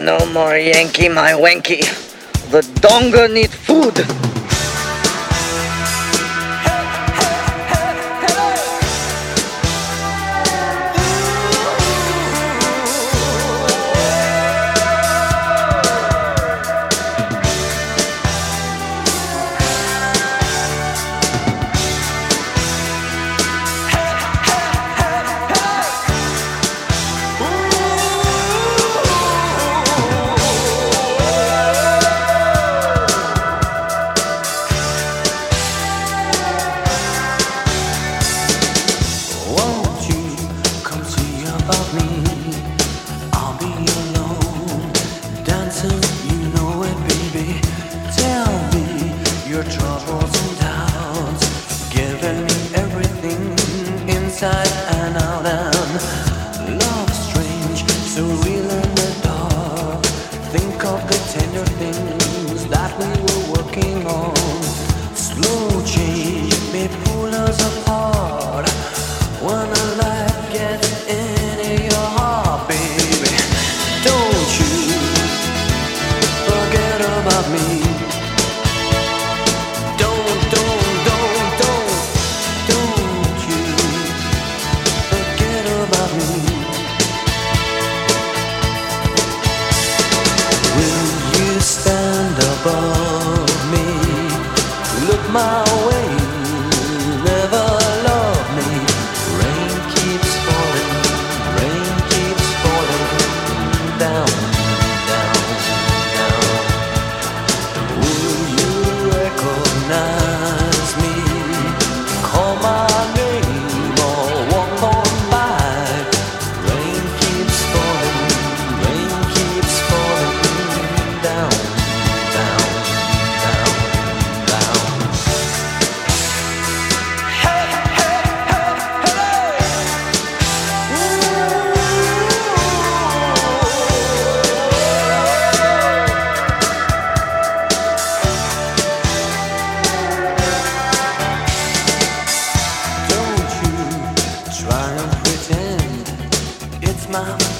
no more Yankee, my wanky. The Donger need food. mama.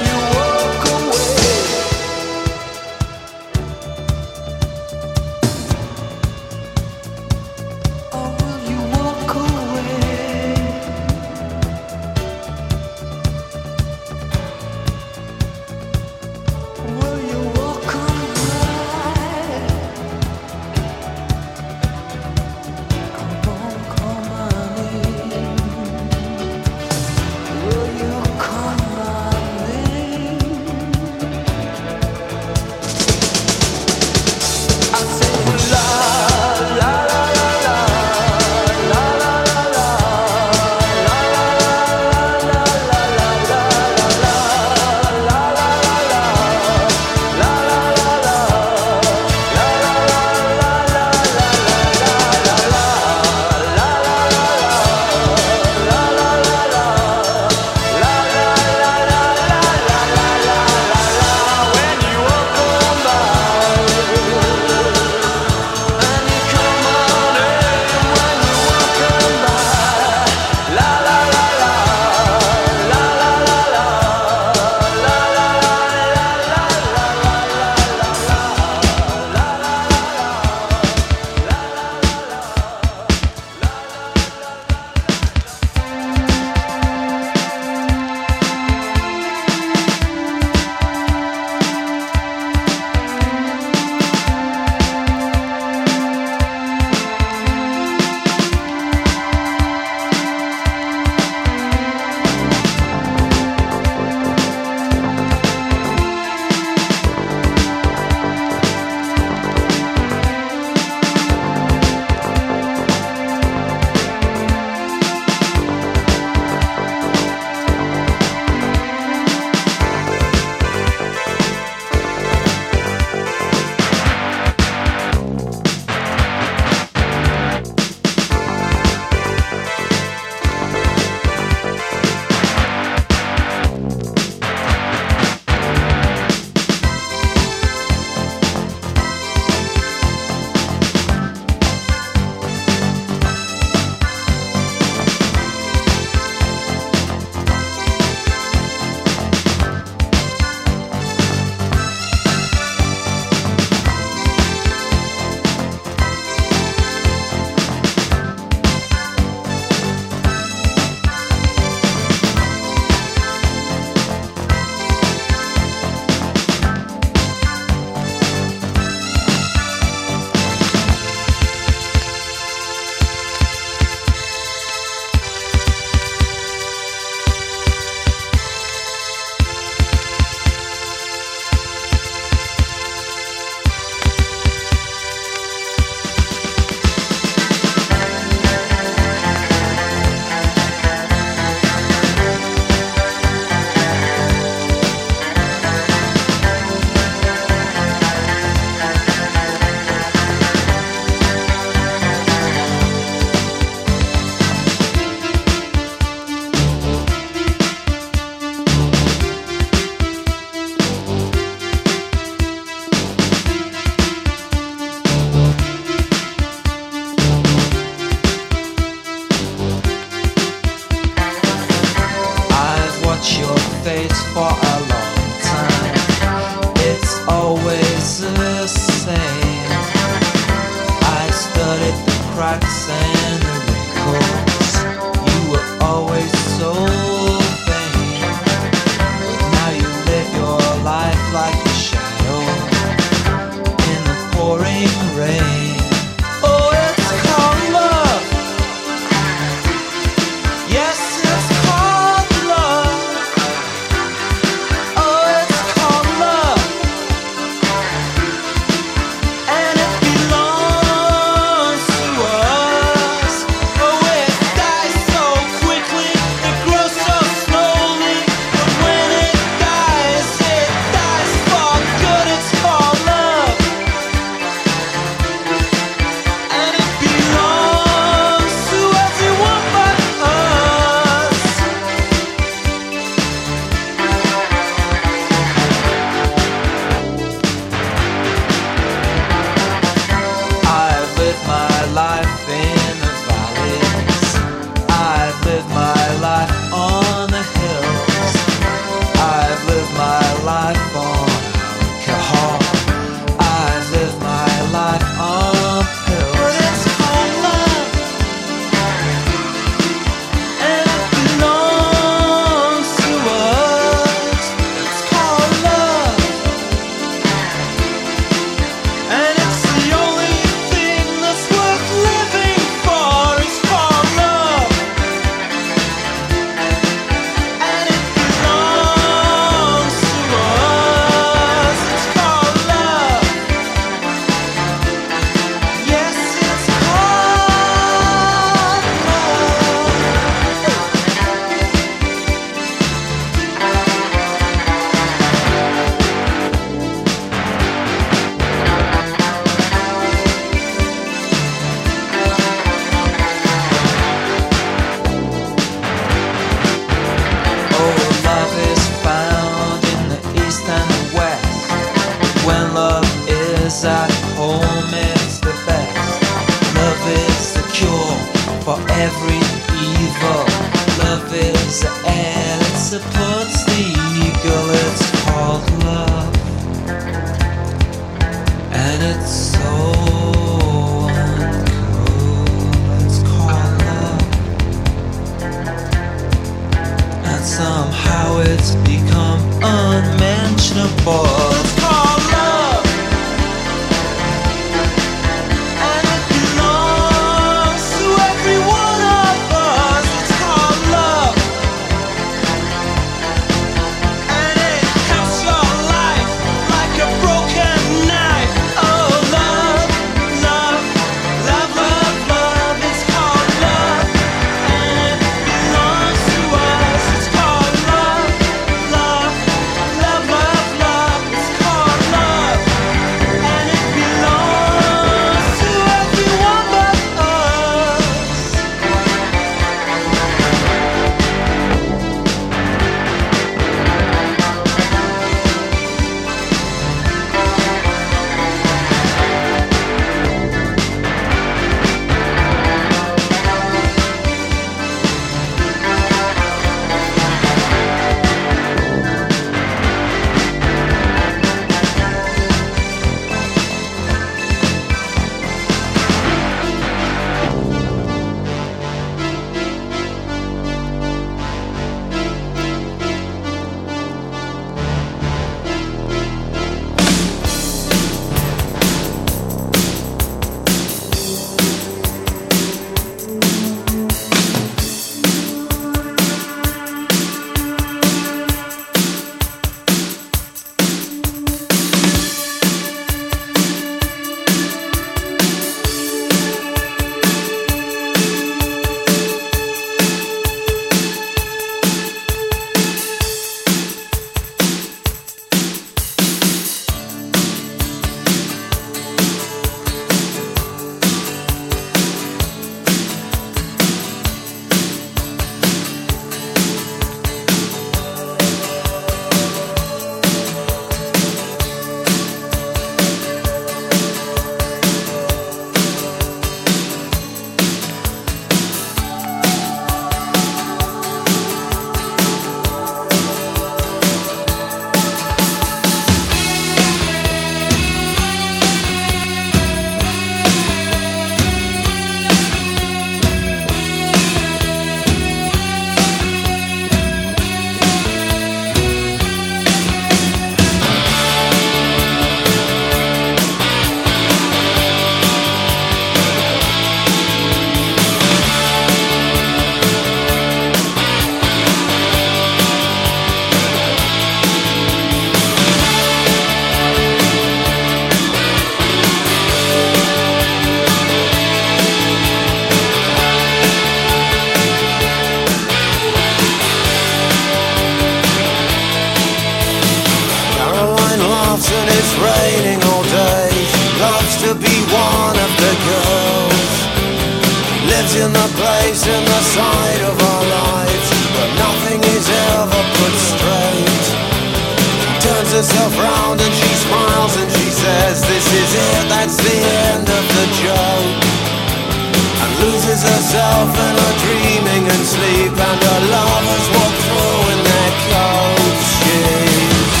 kisses herself and her dreaming and sleep and her lovers walk through in their cold shades.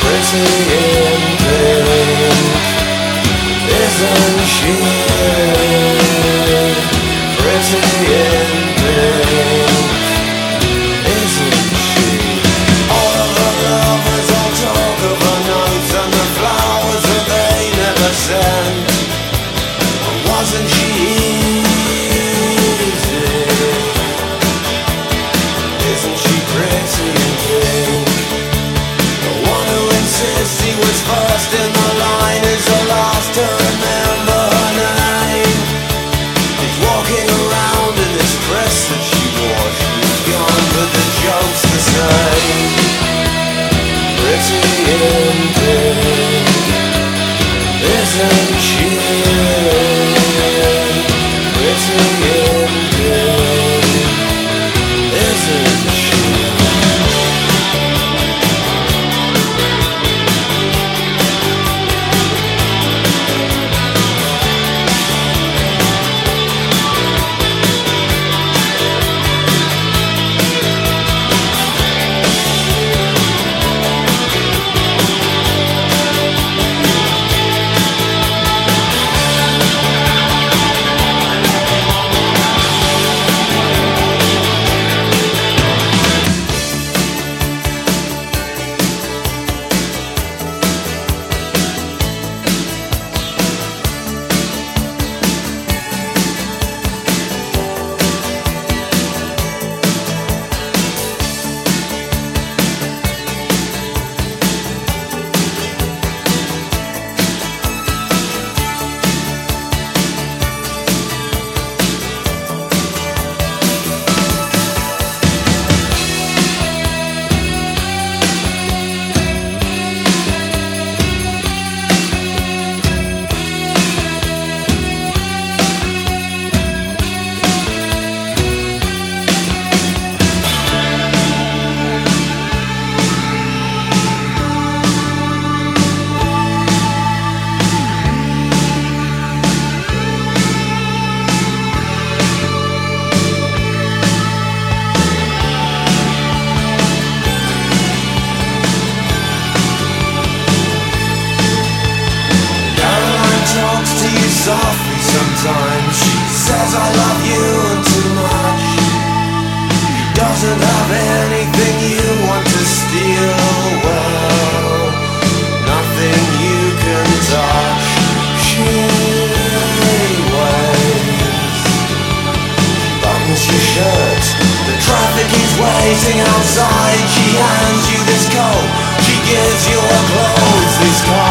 Pretty in pink, isn't she? Pretty in waiting outside. She hands you this coat. She gives you her clothes. This coat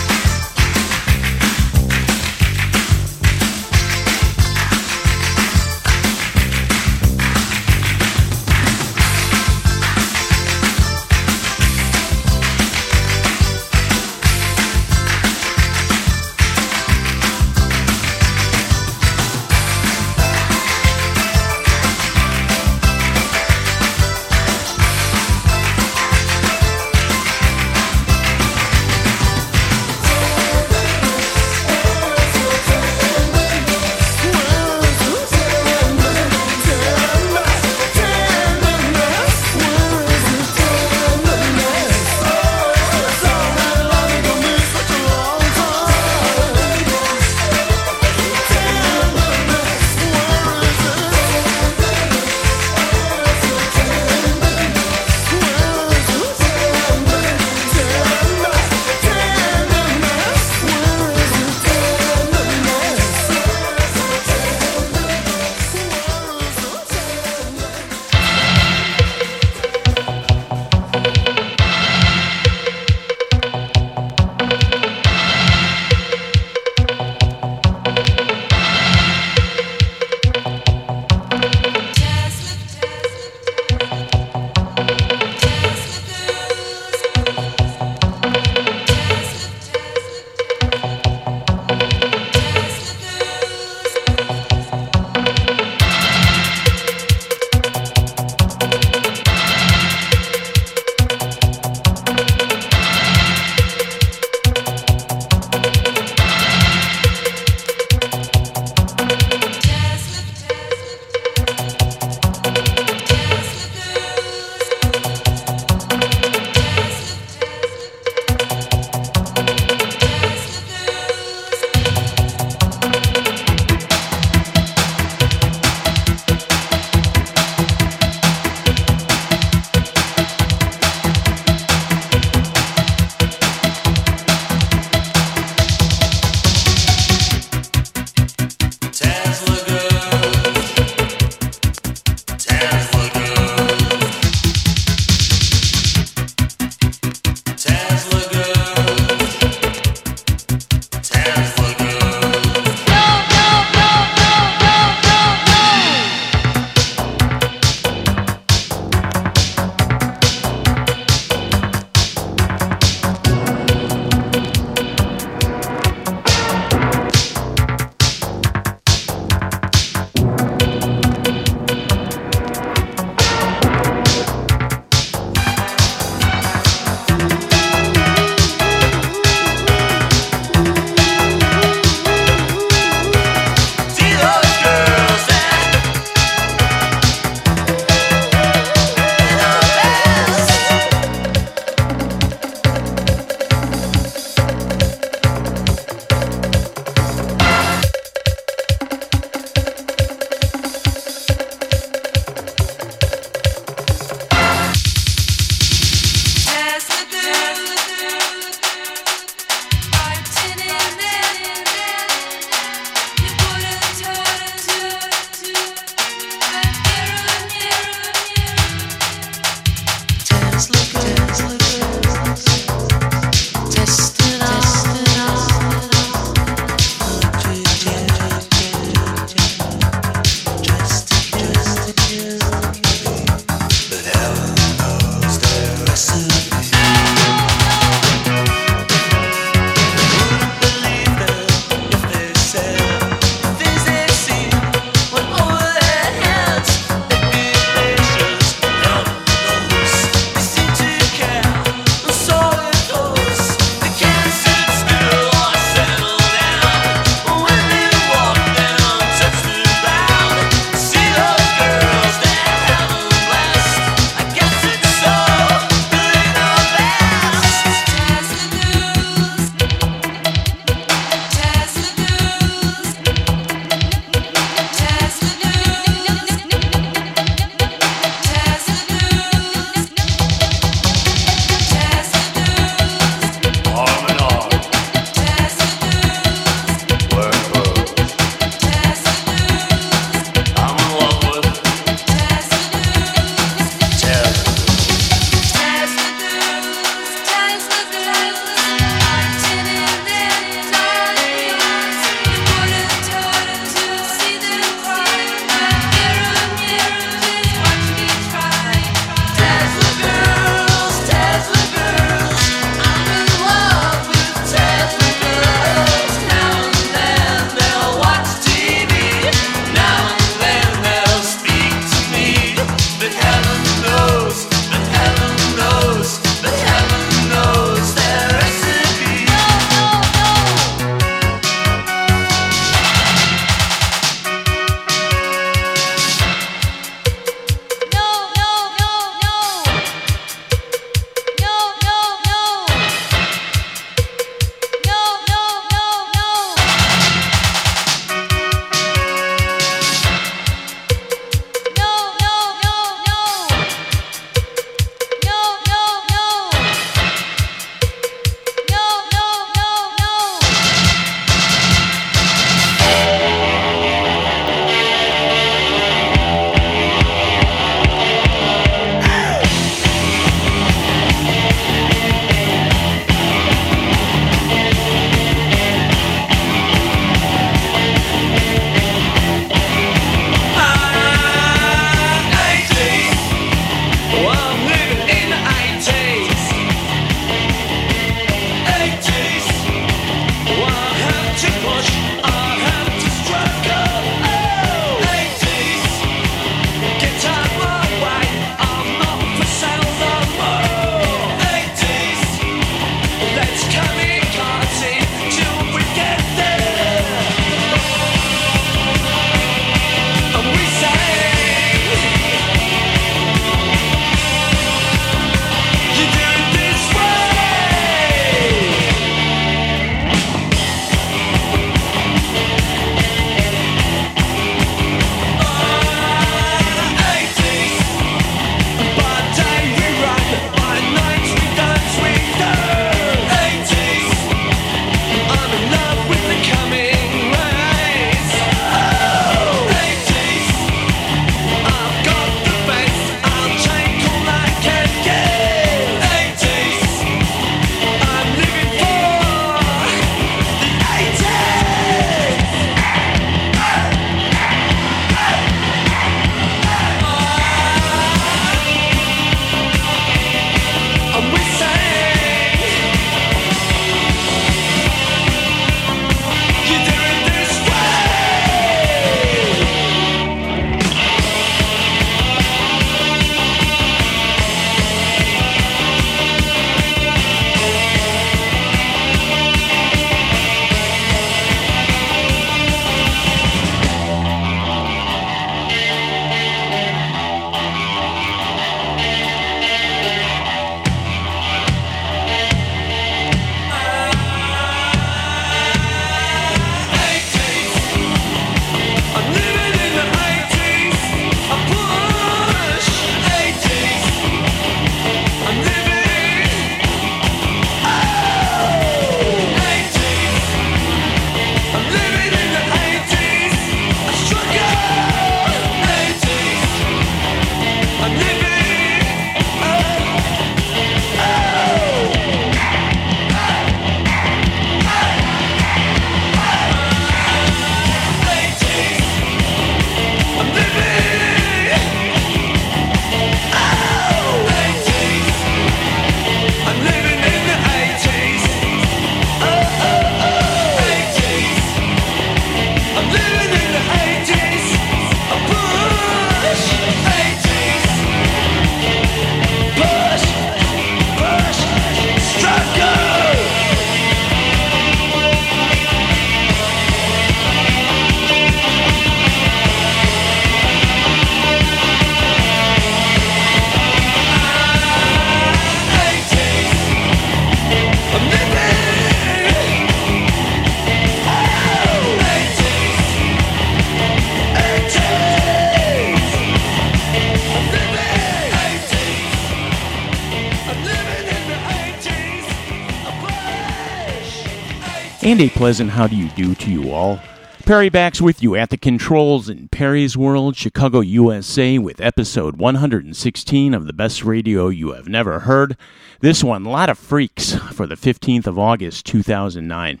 And a pleasant how do you do to you all. Perry Bax with you at the controls in Perry's World, Chicago, USA, with episode 116 of the best radio you have never heard. This one, Lotta Freaks, for the 15th of August, 2009.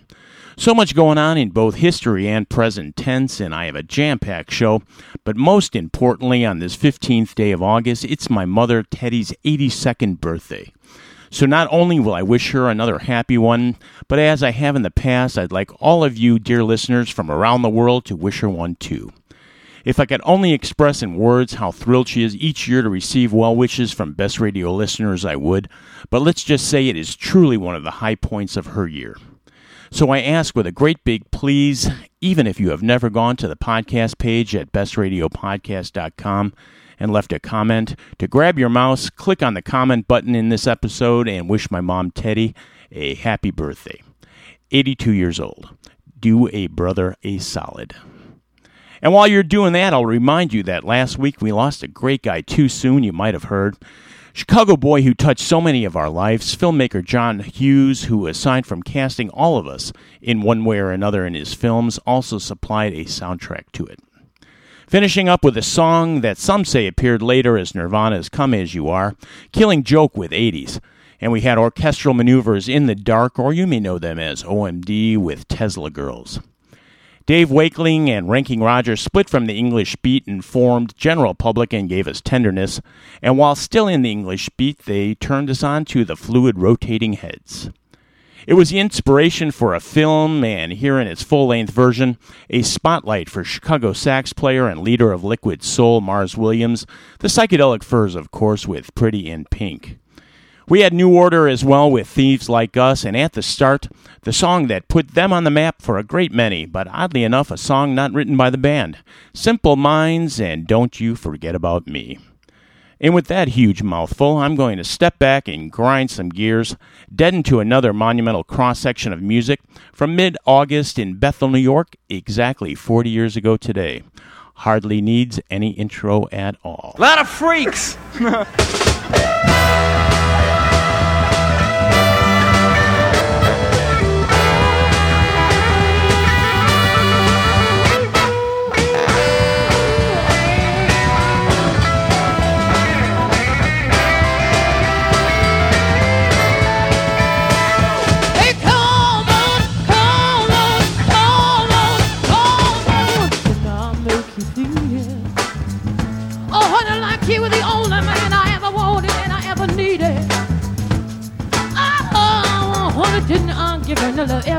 So much going on in both history and present tense, and I have a jam packed show. But most importantly, on this 15th day of August, it's my mother Teddy's 82nd birthday. So not only will I wish her another happy one, but as I have in the past, I'd like all of you, dear listeners from around the world, to wish her one too. If I could only express in words how thrilled she is each year to receive well wishes from Best Radio listeners, I would, but let's just say it is truly one of the high points of her year. So I ask with a great big please, even if you have never gone to the podcast page at bestradiopodcast.com, and left a comment, to grab your mouse, click on the comment button in this episode, and wish my mom Teddy a happy birthday. 82 years old. Do a brother a solid. And while you're doing that, I'll remind you that last week we lost a great guy too soon, you might have heard. Chicago boy who touched so many of our lives, filmmaker John Hughes, who, aside from casting all of us in one way or another in his films, also supplied a soundtrack to it. Finishing up with a song that some say appeared later as Nirvana's Come As You Are, Killing Joke with 80s. And we had orchestral maneuvers in the dark, or you may know them as OMD with Tesla Girls. Dave Wakeling and Ranking Roger split from the English beat and formed General Public and gave us tenderness. And while still in the English beat, they turned us on to the fluid rotating heads. It was the inspiration for a film, and here in its full length version, a spotlight for Chicago sax player and leader of Liquid Soul, Mars Williams, the psychedelic furs, of course, with Pretty in Pink. We had New Order as well with Thieves Like Us, and at the start, the song that put them on the map for a great many, but oddly enough, a song not written by the band Simple Minds and Don't You Forget About Me. And with that huge mouthful, I'm going to step back and grind some gears, dead into another monumental cross section of music from mid August in Bethel, New York, exactly 40 years ago today. Hardly needs any intro at all. A Lot of freaks!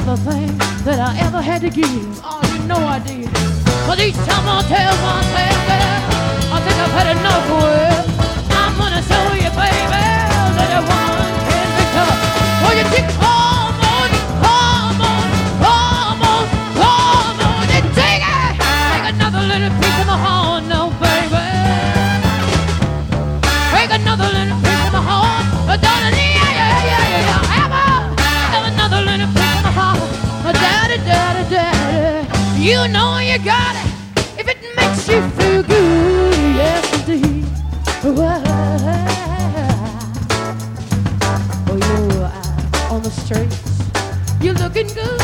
everything that I ever had to give? Oh, you know I did. But each time I tell myself that I think I've had enough with, You know you got it if it makes you feel good, yes indeed. Well, Oh, you're out on the streets. You're looking good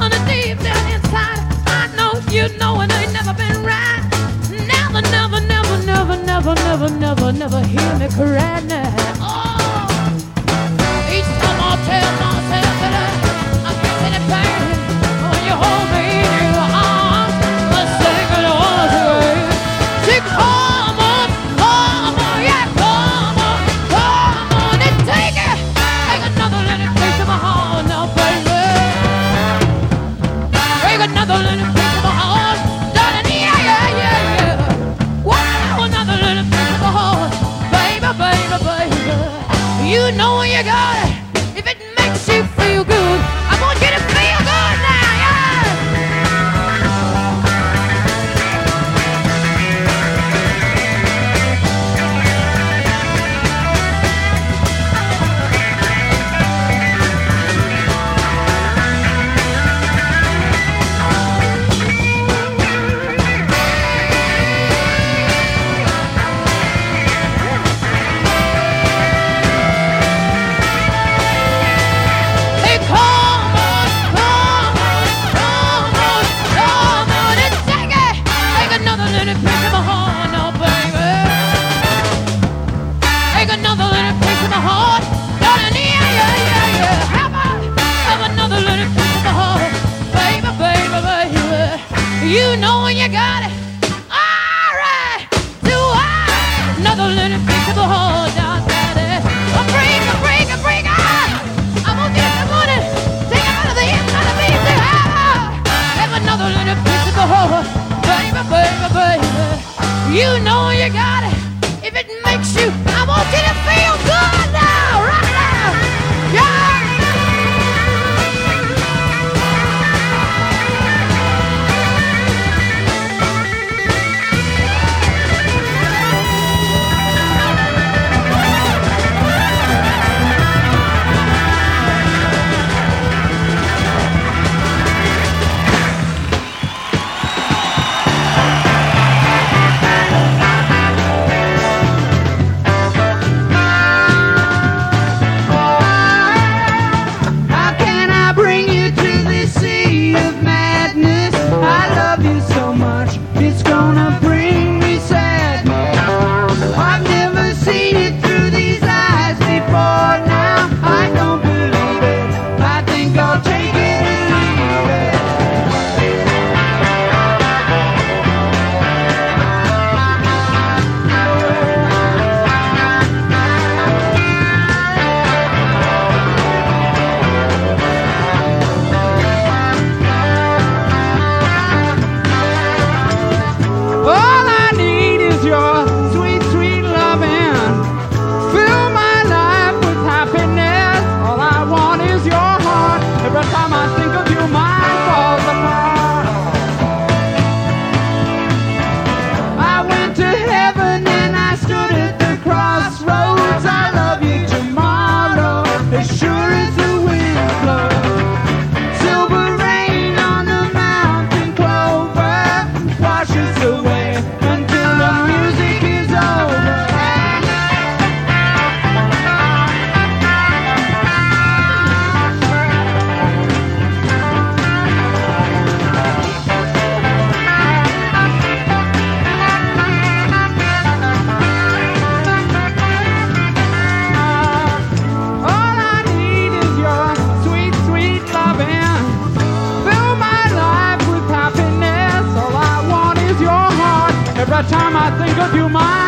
on the deep down inside. I know you know it ain't never been right. Never, never, never, never, never, never, never, never hear me cry now. filmar.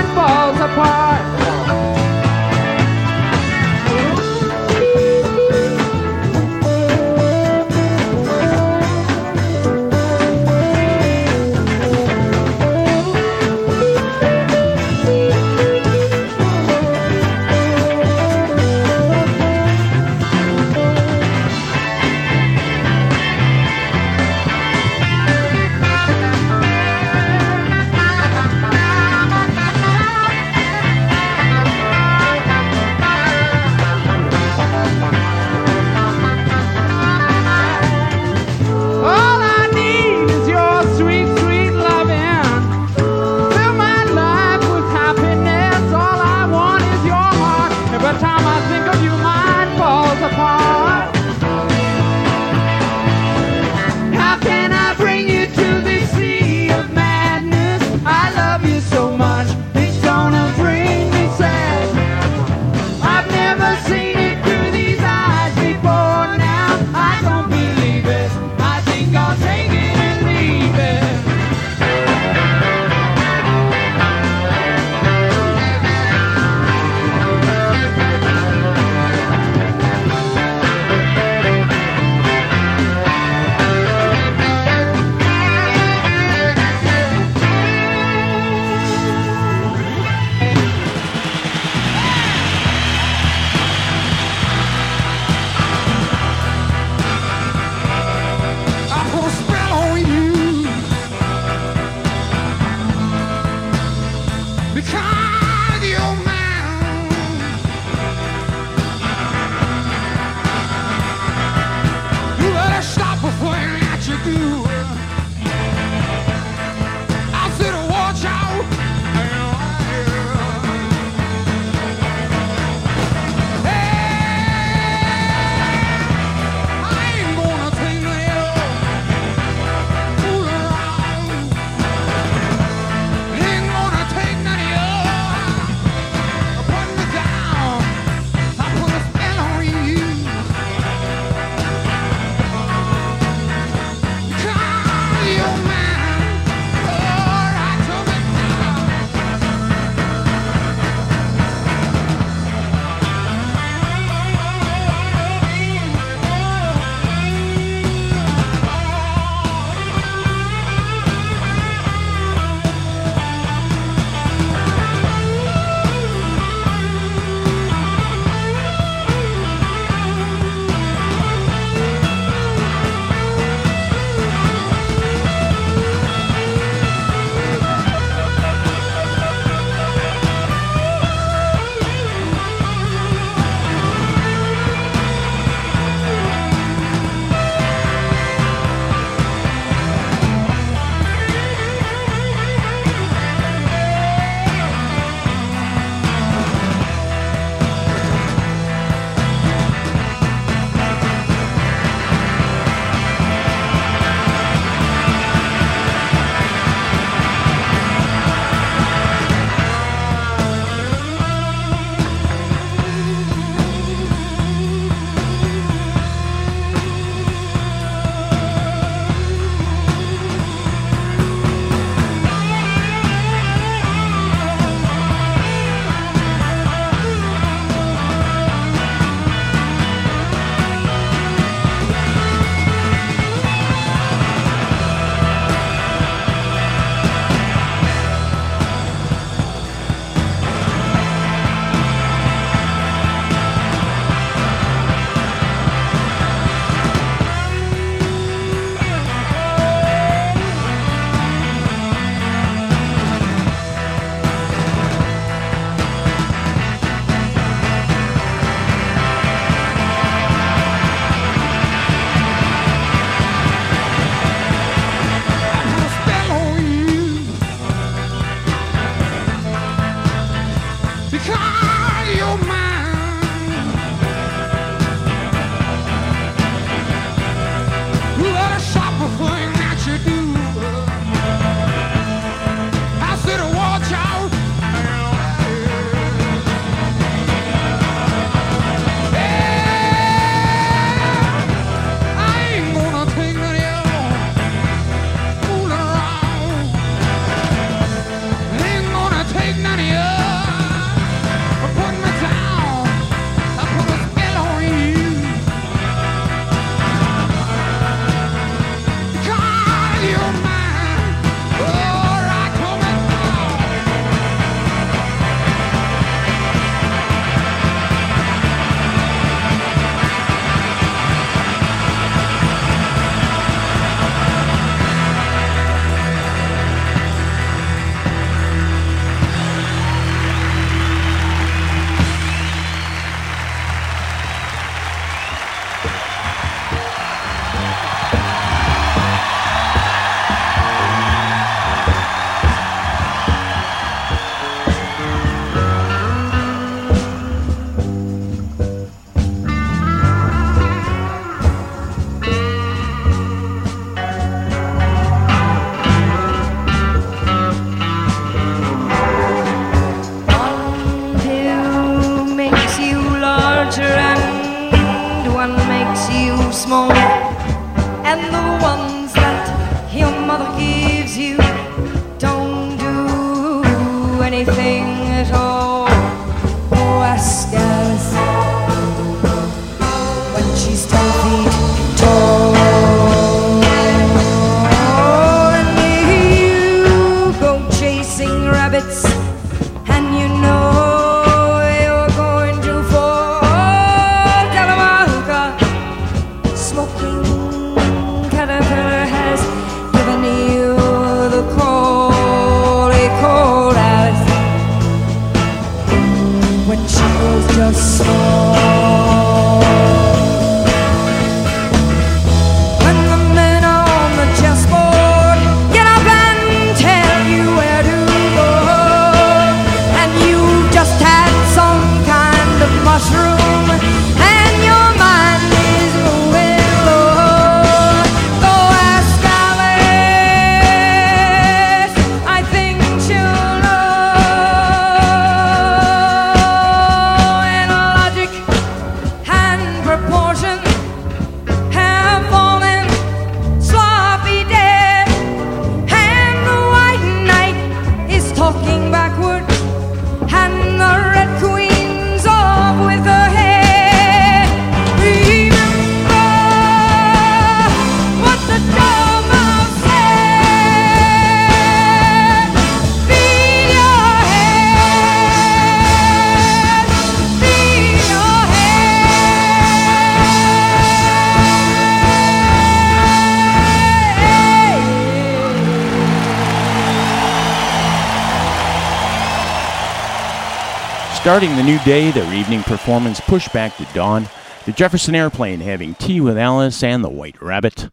Starting the new day, their evening performance pushed back to dawn. The Jefferson Airplane having tea with Alice and the White Rabbit.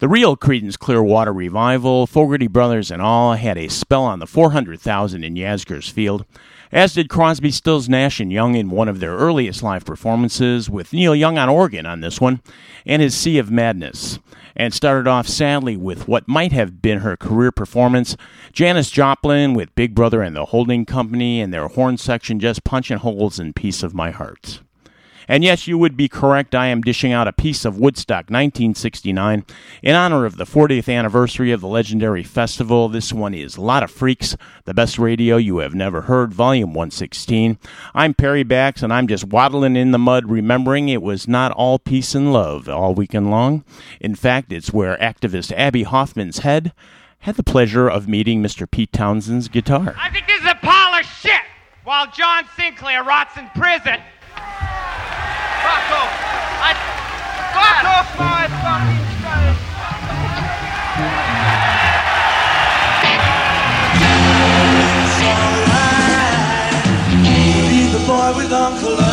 The real Creedence Clearwater Revival, Fogerty Brothers and all, had a spell on the 400,000 in Yasgur's Field, as did Crosby, Stills, Nash and Young in one of their earliest live performances, with Neil Young on organ on this one, and his Sea of Madness. And started off sadly with what might have been her career performance, Janis Joplin with Big Brother and the Holding Company and their horn section just punching holes in Piece of My Heart. And yes, you would be correct. I am dishing out a piece of Woodstock 1969 in honor of the 40th anniversary of the legendary festival. This one is Lotta Freaks, the best radio you have never heard, volume 116. I'm Perry Bax, and I'm just waddling in the mud, remembering it was not all peace and love all weekend long. In fact, it's where activist Abbie Hoffman's head had the pleasure of meeting Mr. Pete Townshend's guitar. I think this is a pile of shit while John Sinclair rots in prison. Fuck off. I, fuck off my fucking face. Be the boy with Uncle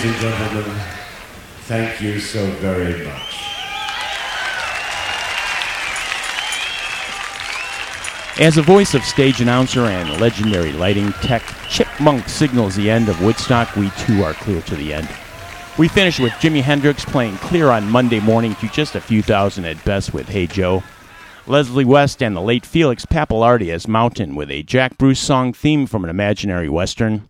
Ladies and gentlemen, Thank you so very much. As a voice of stage announcer and legendary lighting tech, Chip Monck signals the end of Woodstock. We too are clear to the end. We finish with Jimi Hendrix playing clear on Monday morning to just a few thousand at best with Hey Joe. Leslie West and the late Felix Pappalardi as Mountain with a Jack Bruce song theme from an imaginary western.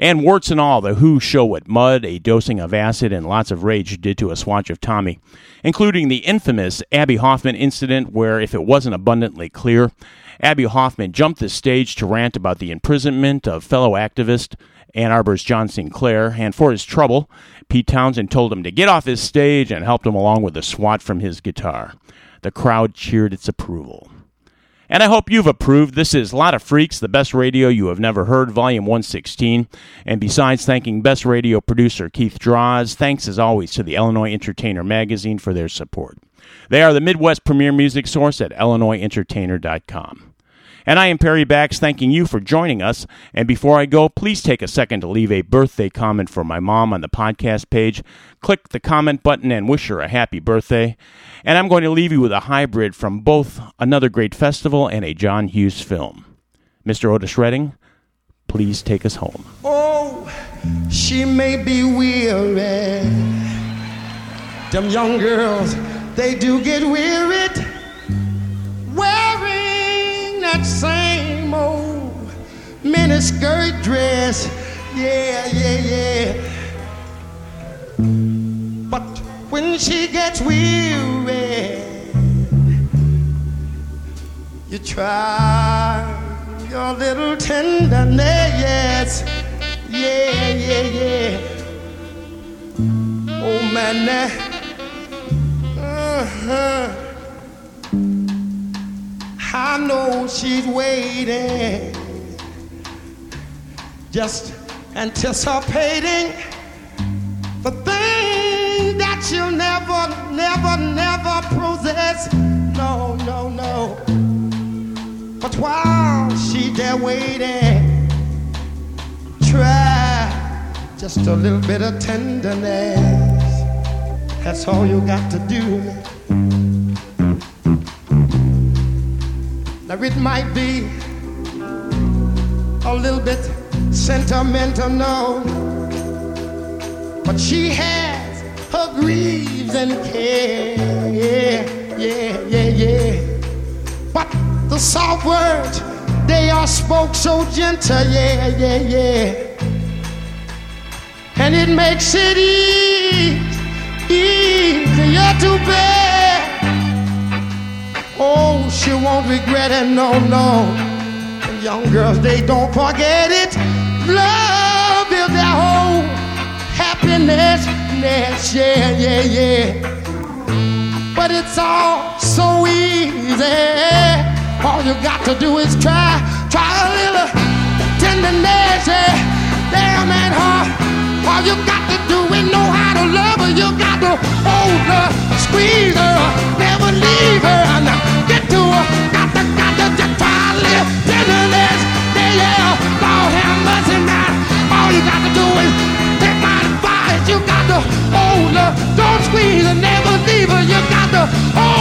And warts and all, The Who show what mud, a dosing of acid, and lots of rage did to a swatch of Tommy, including the infamous Abbie Hoffman incident where, if it wasn't abundantly clear, Abbie Hoffman jumped the stage to rant about the imprisonment of fellow activist Ann Arbor's John Sinclair, and for his trouble, Pete Townshend told him to get off his stage and helped him along with a swat from his guitar. The crowd cheered its approval. And I hope you've approved. This is Lotta Freaks, the best radio you have never heard, volume 116. And besides thanking best radio producer Keith Draws, thanks as always to the Illinois Entertainer magazine for their support. They are the Midwest premier music source at illinoisentertainer.com. And I am Perry Bax, thanking you for joining us. And before I go, please take a second to leave a birthday comment for my mom on the podcast page. Click the comment button and wish her a happy birthday. And I'm going to leave you with a hybrid from both another great festival and a John Hughes film. Mr. Otis Redding, please take us home. Oh, she may be weary. Them young girls, they do get wearied wearing that same old miniskirt dress. Yeah, yeah, yeah. But when she gets weary, you try your little tenderness. Yeah, yeah, yeah. Oh man, uh-huh. I know she's waiting, just anticipating the thing that you'll never, never, never possess. No, no, no. But while she's there waiting, try just a little bit of tenderness. That's all you got to do. Now it might be a little bit sentimental, no, but she has her grieves and care. Yeah, yeah, yeah, yeah. But the soft words they are spoke so gentle. Yeah, yeah, yeah. And it makes it easy, easier to bear. Oh, she won't regret it, no, no. And young girls, they don't forget it. Love is their whole happiness. Yes, yeah, yeah, yeah. But it's all so easy. All you got to do is try, try a little tenderness. Yeah. Damn man, heart. All you got to do is know how to love her. You got to hold her, squeeze her, never leave her. Now to. Got to, got. Yeah. All you got to do is take my advice. You got to hold her, don't squeeze never leave her. You got to